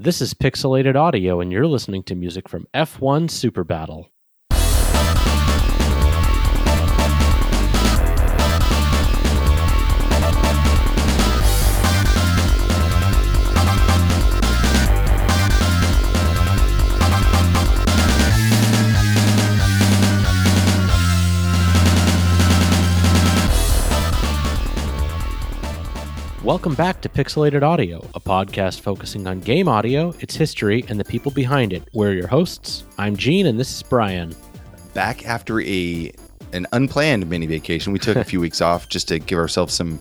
This is Pixelated Audio, and you're listening to music from F1 Super Battle. Welcome back to Pixelated Audio, a podcast focusing on game audio, its history, and the people behind it. We're your hosts. I'm Gene, and this is Brian. Back after a an unplanned mini vacation, we took a few weeks off just to give ourselves some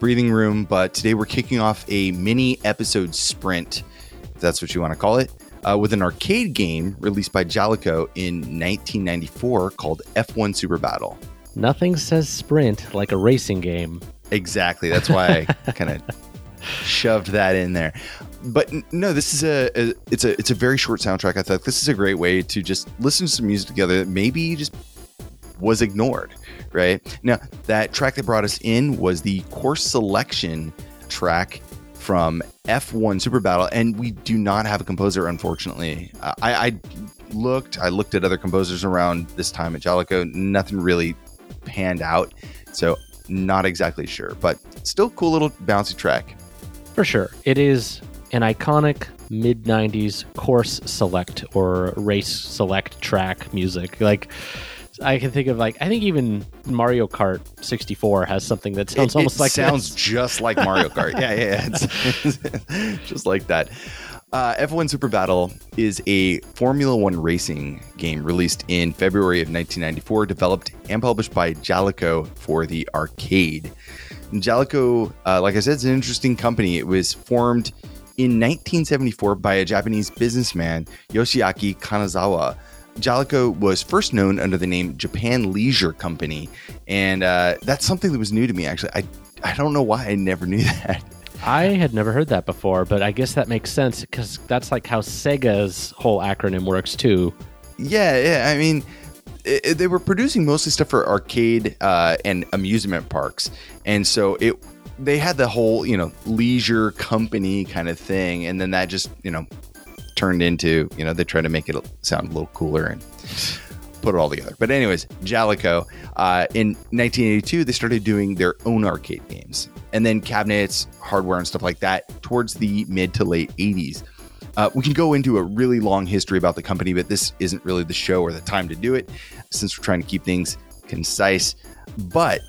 breathing room. But today we're kicking off a mini episode sprint, if that's what you want to call it, uh, with an arcade game released by Jaleco in 1994 called F1 Super Battle. Nothing says sprint like a racing game. Exactly. That's why I kind of shoved that in there. But no, this is a, a, it's a it's a very short soundtrack. I thought this is a great way to just listen to some music together that maybe just was ignored. Right now, that track that brought us in was the course selection track from F1 Super Battle, and we do not have a composer, unfortunately. Uh, I, I looked, I looked at other composers around this time at Jaleco. Nothing really panned out. So not exactly sure, but still cool little bouncy track. For sure. It is an iconic mid 90s course select or race select track music. Like, I can think of like I think even Mario Kart 64 has something that sounds it, almost it like sounds this. just like Mario Kart. yeah, yeah, yeah. It's just like that. Uh, F1 Super Battle is a Formula One racing game released in February of 1994, developed and published by Jaleco for the arcade. Jaleco, uh, like I said, is an interesting company. It was formed in 1974 by a Japanese businessman, Yoshiaki Kanazawa. Jaleco was first known under the name Japan Leisure Company, and uh, that's something that was new to me. Actually, I I don't know why I never knew that. I had never heard that before, but I guess that makes sense because that's like how Sega's whole acronym works too. Yeah, yeah. I mean, it, it, they were producing mostly stuff for arcade uh, and amusement parks, and so it they had the whole you know leisure company kind of thing, and then that just you know turned into you know they tried to make it sound a little cooler and put it all together. But anyways, Jaleco. uh, in 1982 they started doing their own arcade games, and then cabinets, hardware, and stuff like that towards the mid to late 80s. Uh, we can go into a really long history about the company, but this isn't really the show or the time to do it since we're trying to keep things concise. But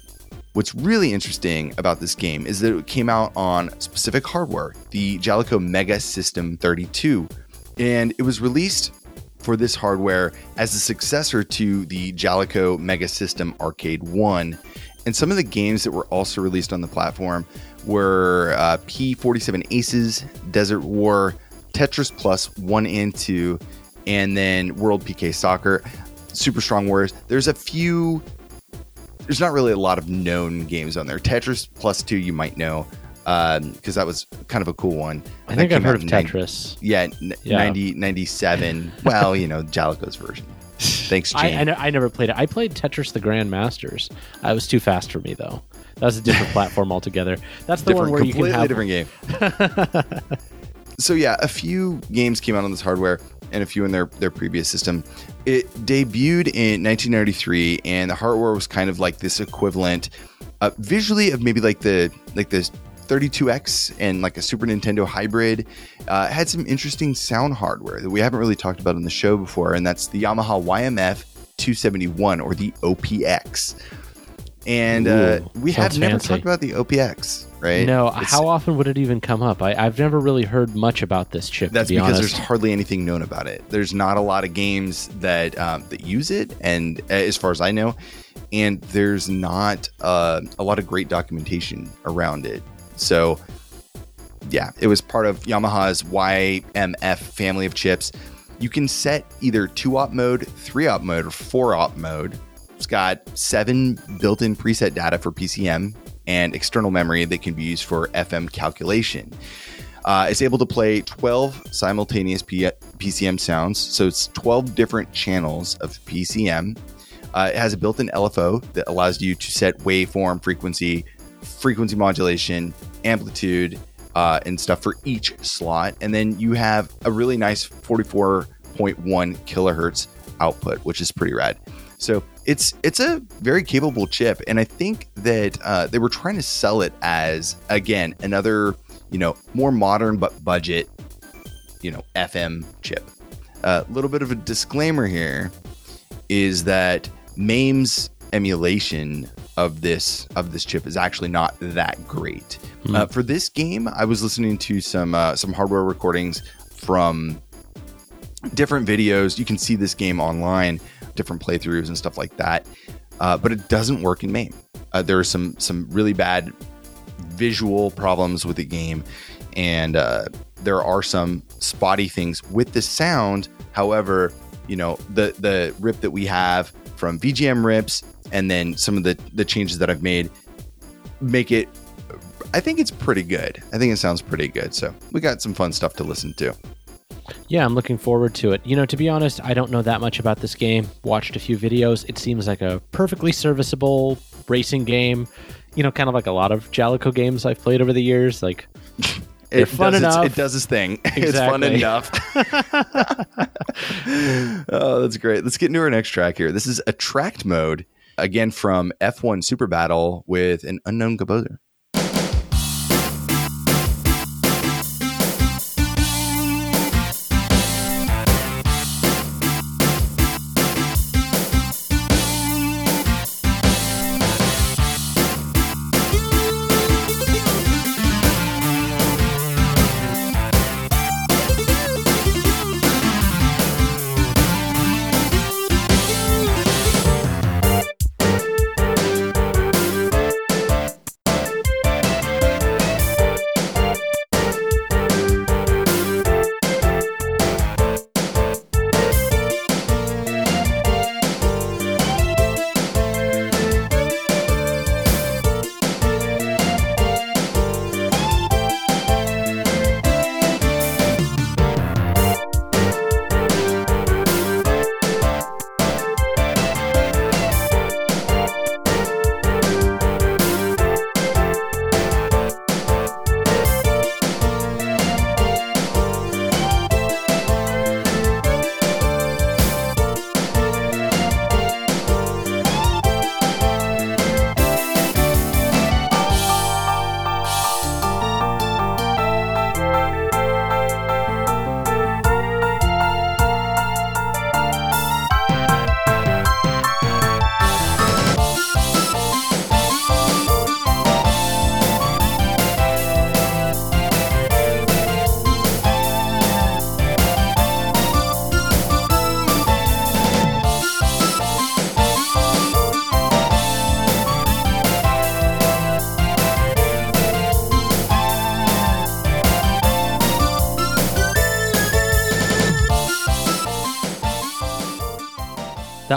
what's really interesting about this game is that it came out on specific hardware, the Jaleco Mega System 32, and it was released for this hardware as a successor to the Jaleco Mega System Arcade 1. And some of the games that were also released on the platform were uh, P47 Aces, Desert War, Tetris Plus 1 and 2, and then World PK Soccer, Super Strong Warriors. There's a few, there's not really a lot of known games on there. Tetris Plus 2, you might know, because um, that was kind of a cool one. I think I've heard of Tetris. 90, yeah, n- yeah, 90, 97. well, you know, Jaleco's version. Thanks, Gene. I, I, I, never played it. I played Tetris the Grand Masters. Uh, it was too fast for me, though. That was a different platform altogether. That's the different, one where you can have a different game. so yeah, a few games came out on this hardware and a few in their their previous system. It debuted in 1993, and the hardware was kind of like this equivalent, uh, visually of maybe like the like the 32X and like a Super Nintendo hybrid. Uh, had some interesting sound hardware that we haven't really talked about on the show before, and that's the Yamaha YMF 271 or the OPX. And uh, we have never fancy. talked about the OPX, right? No, It's- how often would it even come up? I, I've never really heard much about this chip. That's be because honest. there's hardly anything known about it. There's not a lot of games that um, that use it, and uh, as far as I know, and there's not uh, a lot of great documentation around it. So, yeah, it was part of Yamaha's YMF family of chips. You can set either two op mode, three op mode, or four op mode. It's got seven built-in preset data for PCM and external memory that can be used for FM calculation. Uh, it's able to play 12 simultaneous P- PCM sounds, so it's 12 different channels of PCM. Uh, it has a built-in LFO that allows you to set waveform frequency, frequency modulation, amplitude, uh, and stuff for each slot, and then you have a really nice 44.1 kilohertz output, which is pretty rad. So it's it's a very capable chip, and I think that uh, they were trying to sell it as again another you know more modern but budget you know FM chip. A uh, little bit of a disclaimer here is that MAME's emulation of this of this chip is actually not that great. Mm. Uh, for this game, I was listening to some uh, some hardware recordings from different videos. You can see this game online, different playthroughs and stuff like that. Uh, but it doesn't work in MAME. Uh, there are some some really bad visual problems with the game, and uh, there are some spotty things with the sound. However, you know the the rip that we have from VGM rips, and then some of the the changes that I've made make it. I think it's pretty good. I think it sounds pretty good. So we got some fun stuff to listen to. Yeah, I'm looking forward to it. You know, to be honest, I don't know that much about this game. Watched a few videos. It seems like a perfectly serviceable racing game. You know, kind of like a lot of Jaleco games I've played over the years. Like, it fun enough. It does its thing. Exactly. It's fun enough. oh, that's great. Let's get into our next track here. This is Attract Mode, again from F1 Super Battle with an unknown composer.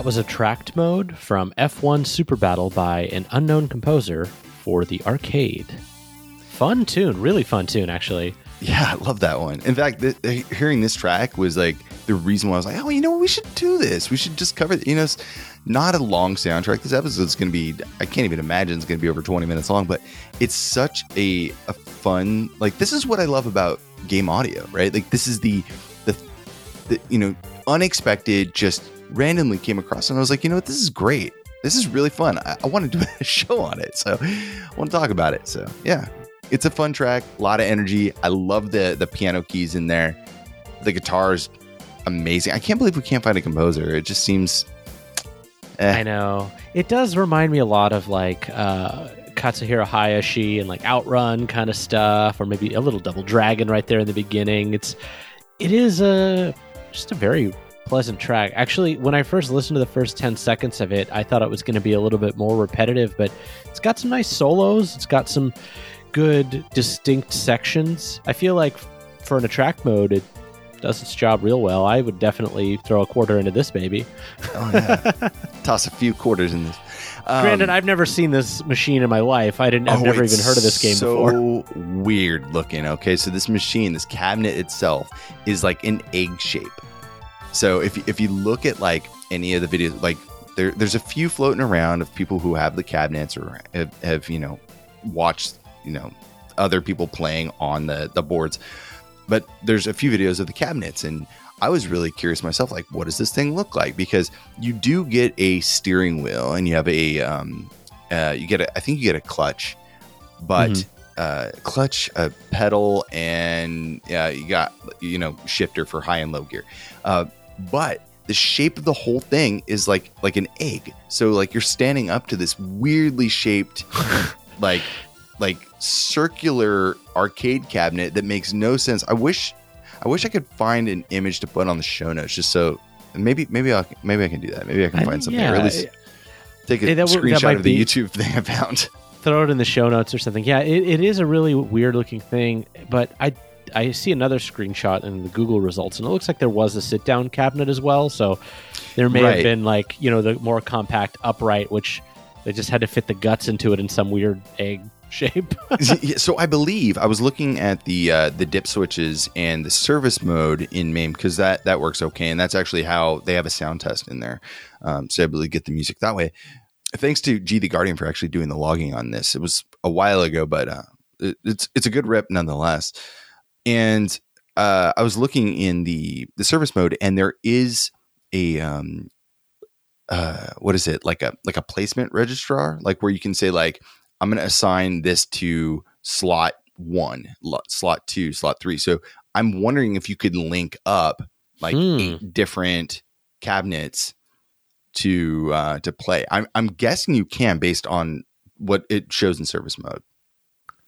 Was Attract Mode from F1 Super Battle by an unknown composer for the arcade. Fun tune, really fun tune, actually. Yeah, I love that one. In fact, the, the, hearing this track was like the reason why I was like, oh, you know? We should do this. We should just cover, you know, it's not a long soundtrack. This episode's going to be, I can't even imagine it's going to be over 20 minutes long, but it's such a, a fun, like, this is what I love about game audio, right? Like, this is the, the, the you know, unexpected, just randomly came across and I was like, you know what, this is great. This is really fun. I, I want to do a show on it. So I want to talk about it. So yeah, it's a fun track, a lot of energy. I love the the piano keys in there. The guitar's amazing. I can't believe we can't find a composer. It just seems eh. I know. It does remind me a lot of like uh Katsuhiro Hayashi and like Outrun kind of stuff, or maybe a little Double Dragon right there in the beginning. It's it is a just a very pleasant track. Actually, when I first listened to the first 10 seconds of it, I thought it was going to be a little bit more repetitive, but it's got some nice solos. It's got some good, distinct sections. I feel like for an attract mode, it does its job real well. I would definitely throw a quarter into this baby. Oh, yeah. Toss a few quarters in this. Um, Granted, I've never seen this machine in my life. I didn't. I've oh, never even heard of this game so before. So weird looking. Okay, so this machine, this cabinet itself, is like an egg shape. So if if you look at like any of the videos, like there, there's a few floating around of people who have the cabinets or have, have you know watched you know other people playing on the the boards. But there's a few videos of the cabinets, and I was really curious myself, like, what does this thing look like? Because you do get a steering wheel, and you have a, um, uh, you get a, I think you get a clutch, but Mhm. uh, clutch, a pedal, and uh, you got you know shifter for high and low gear. Uh, but the shape of the whole thing is like like an egg. So like you're standing up to this weirdly shaped, like like circular arcade cabinet that makes no sense. I wish I wish I could find an image to put on the show notes just so maybe maybe I maybe I can do that. Maybe I can find think- something yeah, or at least take a that would- that screenshot of the be- YouTube thing I found. throw it in the show notes or something. Yeah, it, it is a really weird looking thing, but I I see another screenshot in the Google results, and it looks like there was a sit down cabinet as well. So there may Right. have been like you know the more compact upright, which they just had to fit the guts into it in some weird egg shape. So I believe I was looking at the uh, the dip switches and the service mode in MAME because that that works okay, and that's actually how they have a sound test in there. Um, so I believe get the music that way. Thanks to G the Guardian for actually doing the logging on this. It was a while ago, but uh, it, it's it's a good rip nonetheless. And uh, I was looking in the the service mode, and there is a um, uh, what is it like a like a placement registrar, like where you can say like I'm going to assign this to slot one, slot two, slot three. So I'm wondering if you could link up like Hmm. eight different cabinets to uh, to play. I'm I'm guessing you can based on what it shows in service mode.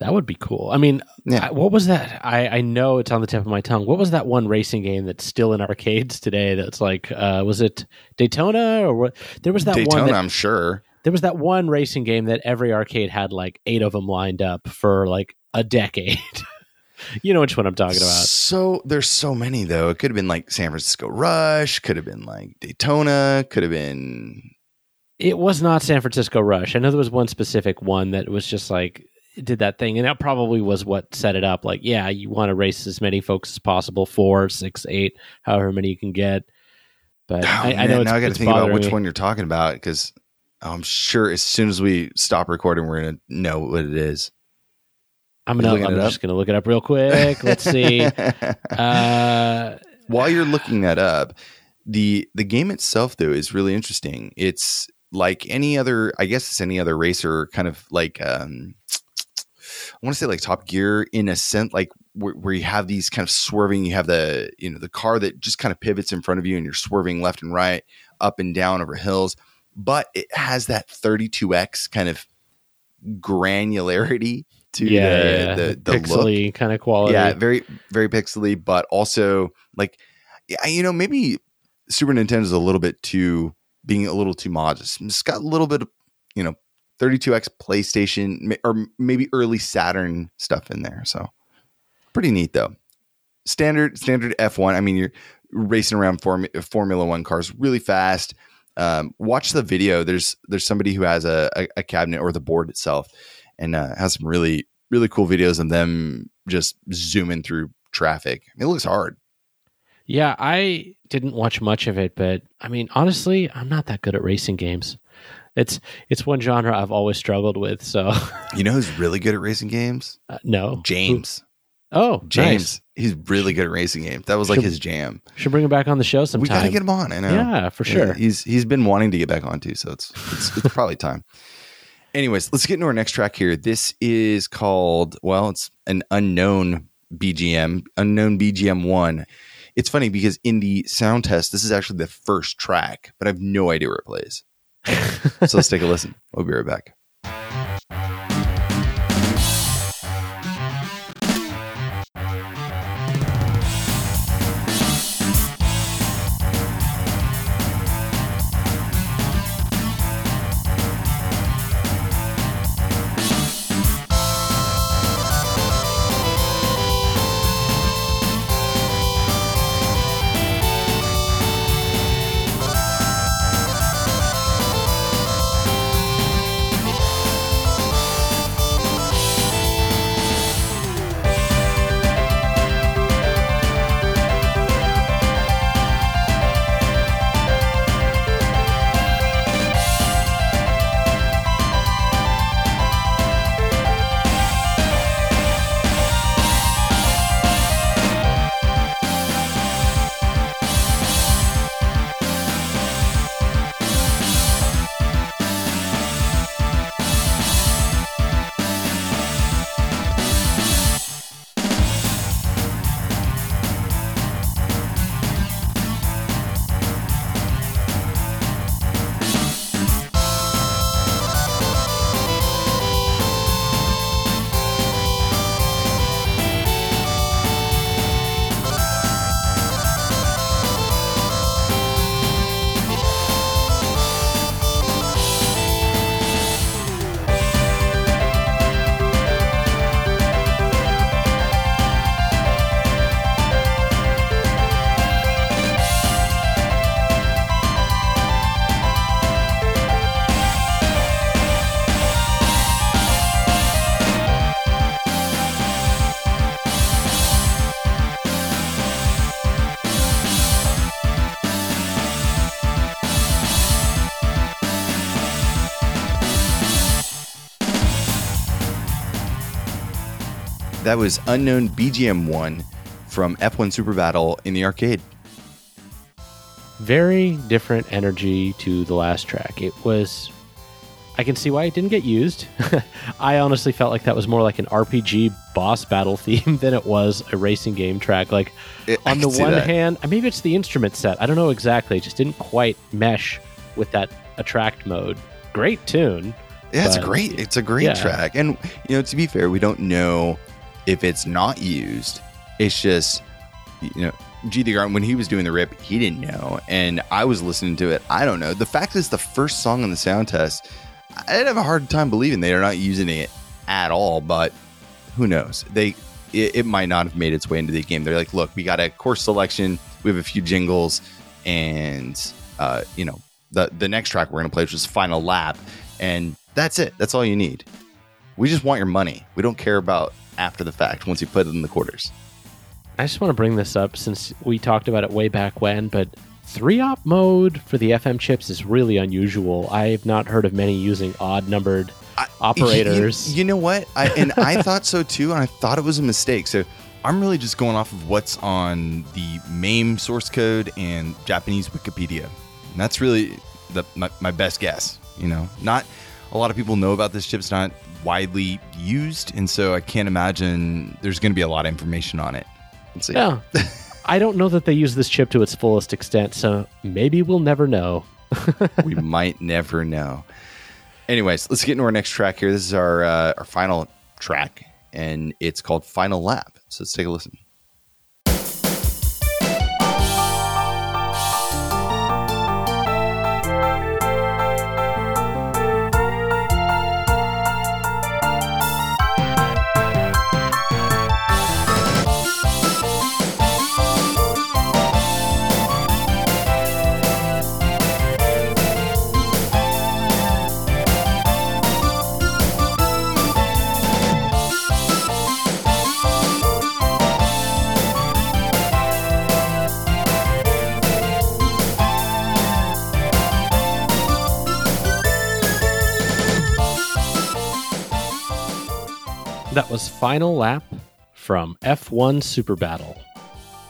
That would be cool. I mean, Yeah. I- what was that? I I know it's on the tip of my tongue. What was that one racing game that's still in arcades today? That's like, uh, was it Daytona or what? There was that Daytona, one. That, I'm sure. there was that one racing game that every arcade had like eight of them lined up for like a decade. you know which one I'm talking about. So there's so many though. It could have been like San Francisco Rush, could have been like Daytona, could have been It was not San Francisco Rush. I know there was one specific one that was just like did that thing, and that probably was what set it up. Like, yeah, you want to race as many folks as possible, four, six, eight, however many you can get. But Oh, I, I know it's, now I got to think about which me. one you're talking about because I'm sure as soon as we stop recording, we're gonna know what it is. I'm gonna. I'm just gonna look it up real quick. Let's see. Uh, While you're looking that up, the the game itself though is really interesting. It's like any other, I guess it's any other racer, kind of like um, I want to say like Top Gear in a sense, like where, where you have these kind of swerving. You have the you know the car that just kind of pivots in front of you, and you're swerving left and right, up and down over hills. But it has that 32x kind of granularity to yeah, the, yeah, the, the look. kind of quality. Yeah, very very pixely, but also like yeah, you know, maybe Super Nintendo is a little bit too being a little too modest. It's got a little bit of you know 32x PlayStation or maybe early Saturn stuff in there. So pretty neat though. Standard standard F1. I mean, you're racing around Form- Formula One cars really fast. Um, watch the video. There's there's somebody who has a, a, a cabinet or the board itself, and uh, has some really really cool videos of them just zooming through traffic. I mean, it looks hard. Yeah, I didn't watch much of it, but I mean, honestly, I'm not that good at racing games. It's it's one genre I've always struggled with. So You know who's really good at racing games? uh, no, James. Oh, James. nice. He's really good at racing games. That was like Should- his jam. Should bring him back on the show sometime. We got to get him on. I know. Yeah, for Yeah, sure. he's he's been wanting to get back on too, so it's it's, it's probably time. Anyways, let's get into our next track here. This is called well, it's an unknown BGM, unknown BGM one. It's funny because in the sound test, this is actually the first track, but I have no idea where it plays. So let's take a listen. We'll be right back. That was Unknown BGM 1 from F1 Super Battle in the arcade. Very different energy to the last track. It was. I can see why it didn't get used. I honestly felt like that was more like an RPG boss battle theme than it was a racing game track. Like, It- on the one that. hand, maybe it's the instrument set. I don't know exactly. It just didn't quite mesh with that attract mode. Great tune. Yeah, it's a great it's a great yeah. track. And you know, to be fair, we don't know if it's not used. It's just you know, G the Garden when he was doing the rip, he didn't know. And I was listening to it. I don't know. The fact is the first song on the sound test, I'd have a hard time believing they are not using it at all, but who knows? They it, it might not have made its way into the game. They're like, look, we got a course selection, we have a few jingles, and uh, you know, the the next track we're gonna play, which is Final Lap, and that's it. That's all you need. We just want your money. We don't care about after the fact once you put it in the quarters. I just want to bring this up since we talked about it way back when, but three op mode for the FM chips is really unusual. I've not heard of many using odd numbered I- operators. You, you know what? I, and I thought so too, and I thought it was a mistake. So I'm really just going off of what's on the MAME source code and Japanese Wikipedia. And that's really the, my, my best guess. You know, not a lot of people know about this chip. It's not widely used, and so I can't imagine there's going to be a lot of information on it. let's yeah. I don't know that they use this chip to its fullest extent, so maybe we'll never know. we might never know. Anyways, let's get into our next track here. This is our uh, our final track, and it's called Final Lap. So let's take a listen. That was Final Lap from F1 Super Battle.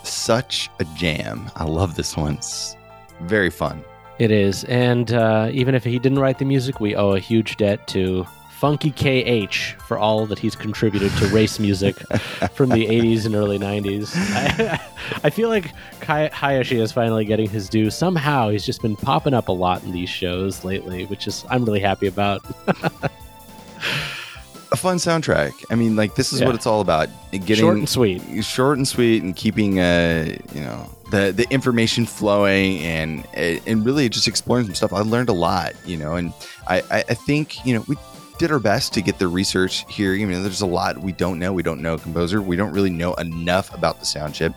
Such a jam. I love this one. It's very fun. It is, and uh, even if he didn't write the music, we owe a huge debt to Funky KH for all that he's contributed to race music from the 80s and early 90s. I, I feel like Kai, Hayashi is finally getting his due. Somehow, he's just been popping up a lot in these shows lately, which is I'm really happy about. Fun soundtrack. I mean, like this is Yeah. what it's all about. Getting Short and sweet. short and sweet, and keeping uh, you know the the information flowing, and and really just exploring some stuff. I learned a lot, you know, and I I, I think you know we did our best to get the research here. You know, there's a lot we don't know. We don't know composer. We don't really know enough about the sound chip,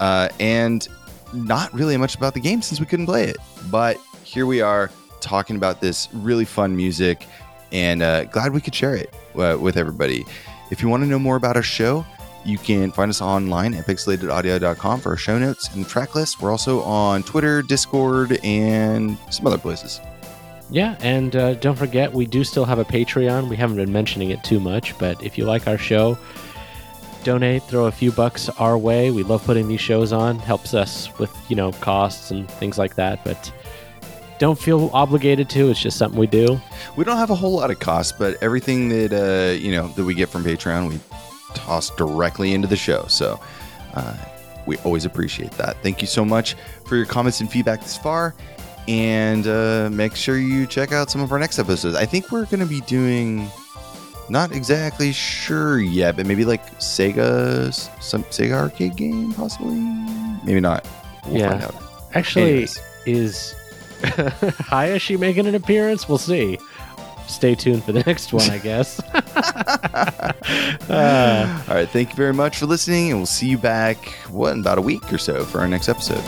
uh, and not really much about the game since we couldn't play it. But here we are talking about this really fun music, and uh, glad we could share it uh, with everybody. If you want to know more about our show, you can find us online at pixelatedaudio.com for our show notes and track list. We're also on Twitter, Discord, and some other places. Yeah, and uh, don't forget, we do still have a Patreon. We haven't been mentioning it too much, but if you like our show, donate, throw a few bucks our way. We love putting these shows on. Helps us with, you know, costs and things like that, but don't feel obligated to. It's just something we do. We don't have a whole lot of costs, but everything that uh, you know that we get from Patreon, we toss directly into the show. So uh, we always appreciate that. Thank you so much for your comments and feedback this far. And uh, make sure you check out some of our next episodes. I think we're going to be doing, not exactly sure yet, but maybe like Sega, some Sega arcade game, possibly. Maybe not. We'll Yeah. find out. Actually, Anyways. is Hayashi making an appearance? We'll see. Stay tuned for the next one, I guess. uh, All right. Thank you very much for listening, and we'll see you back, what, in about a week or so for our next episode.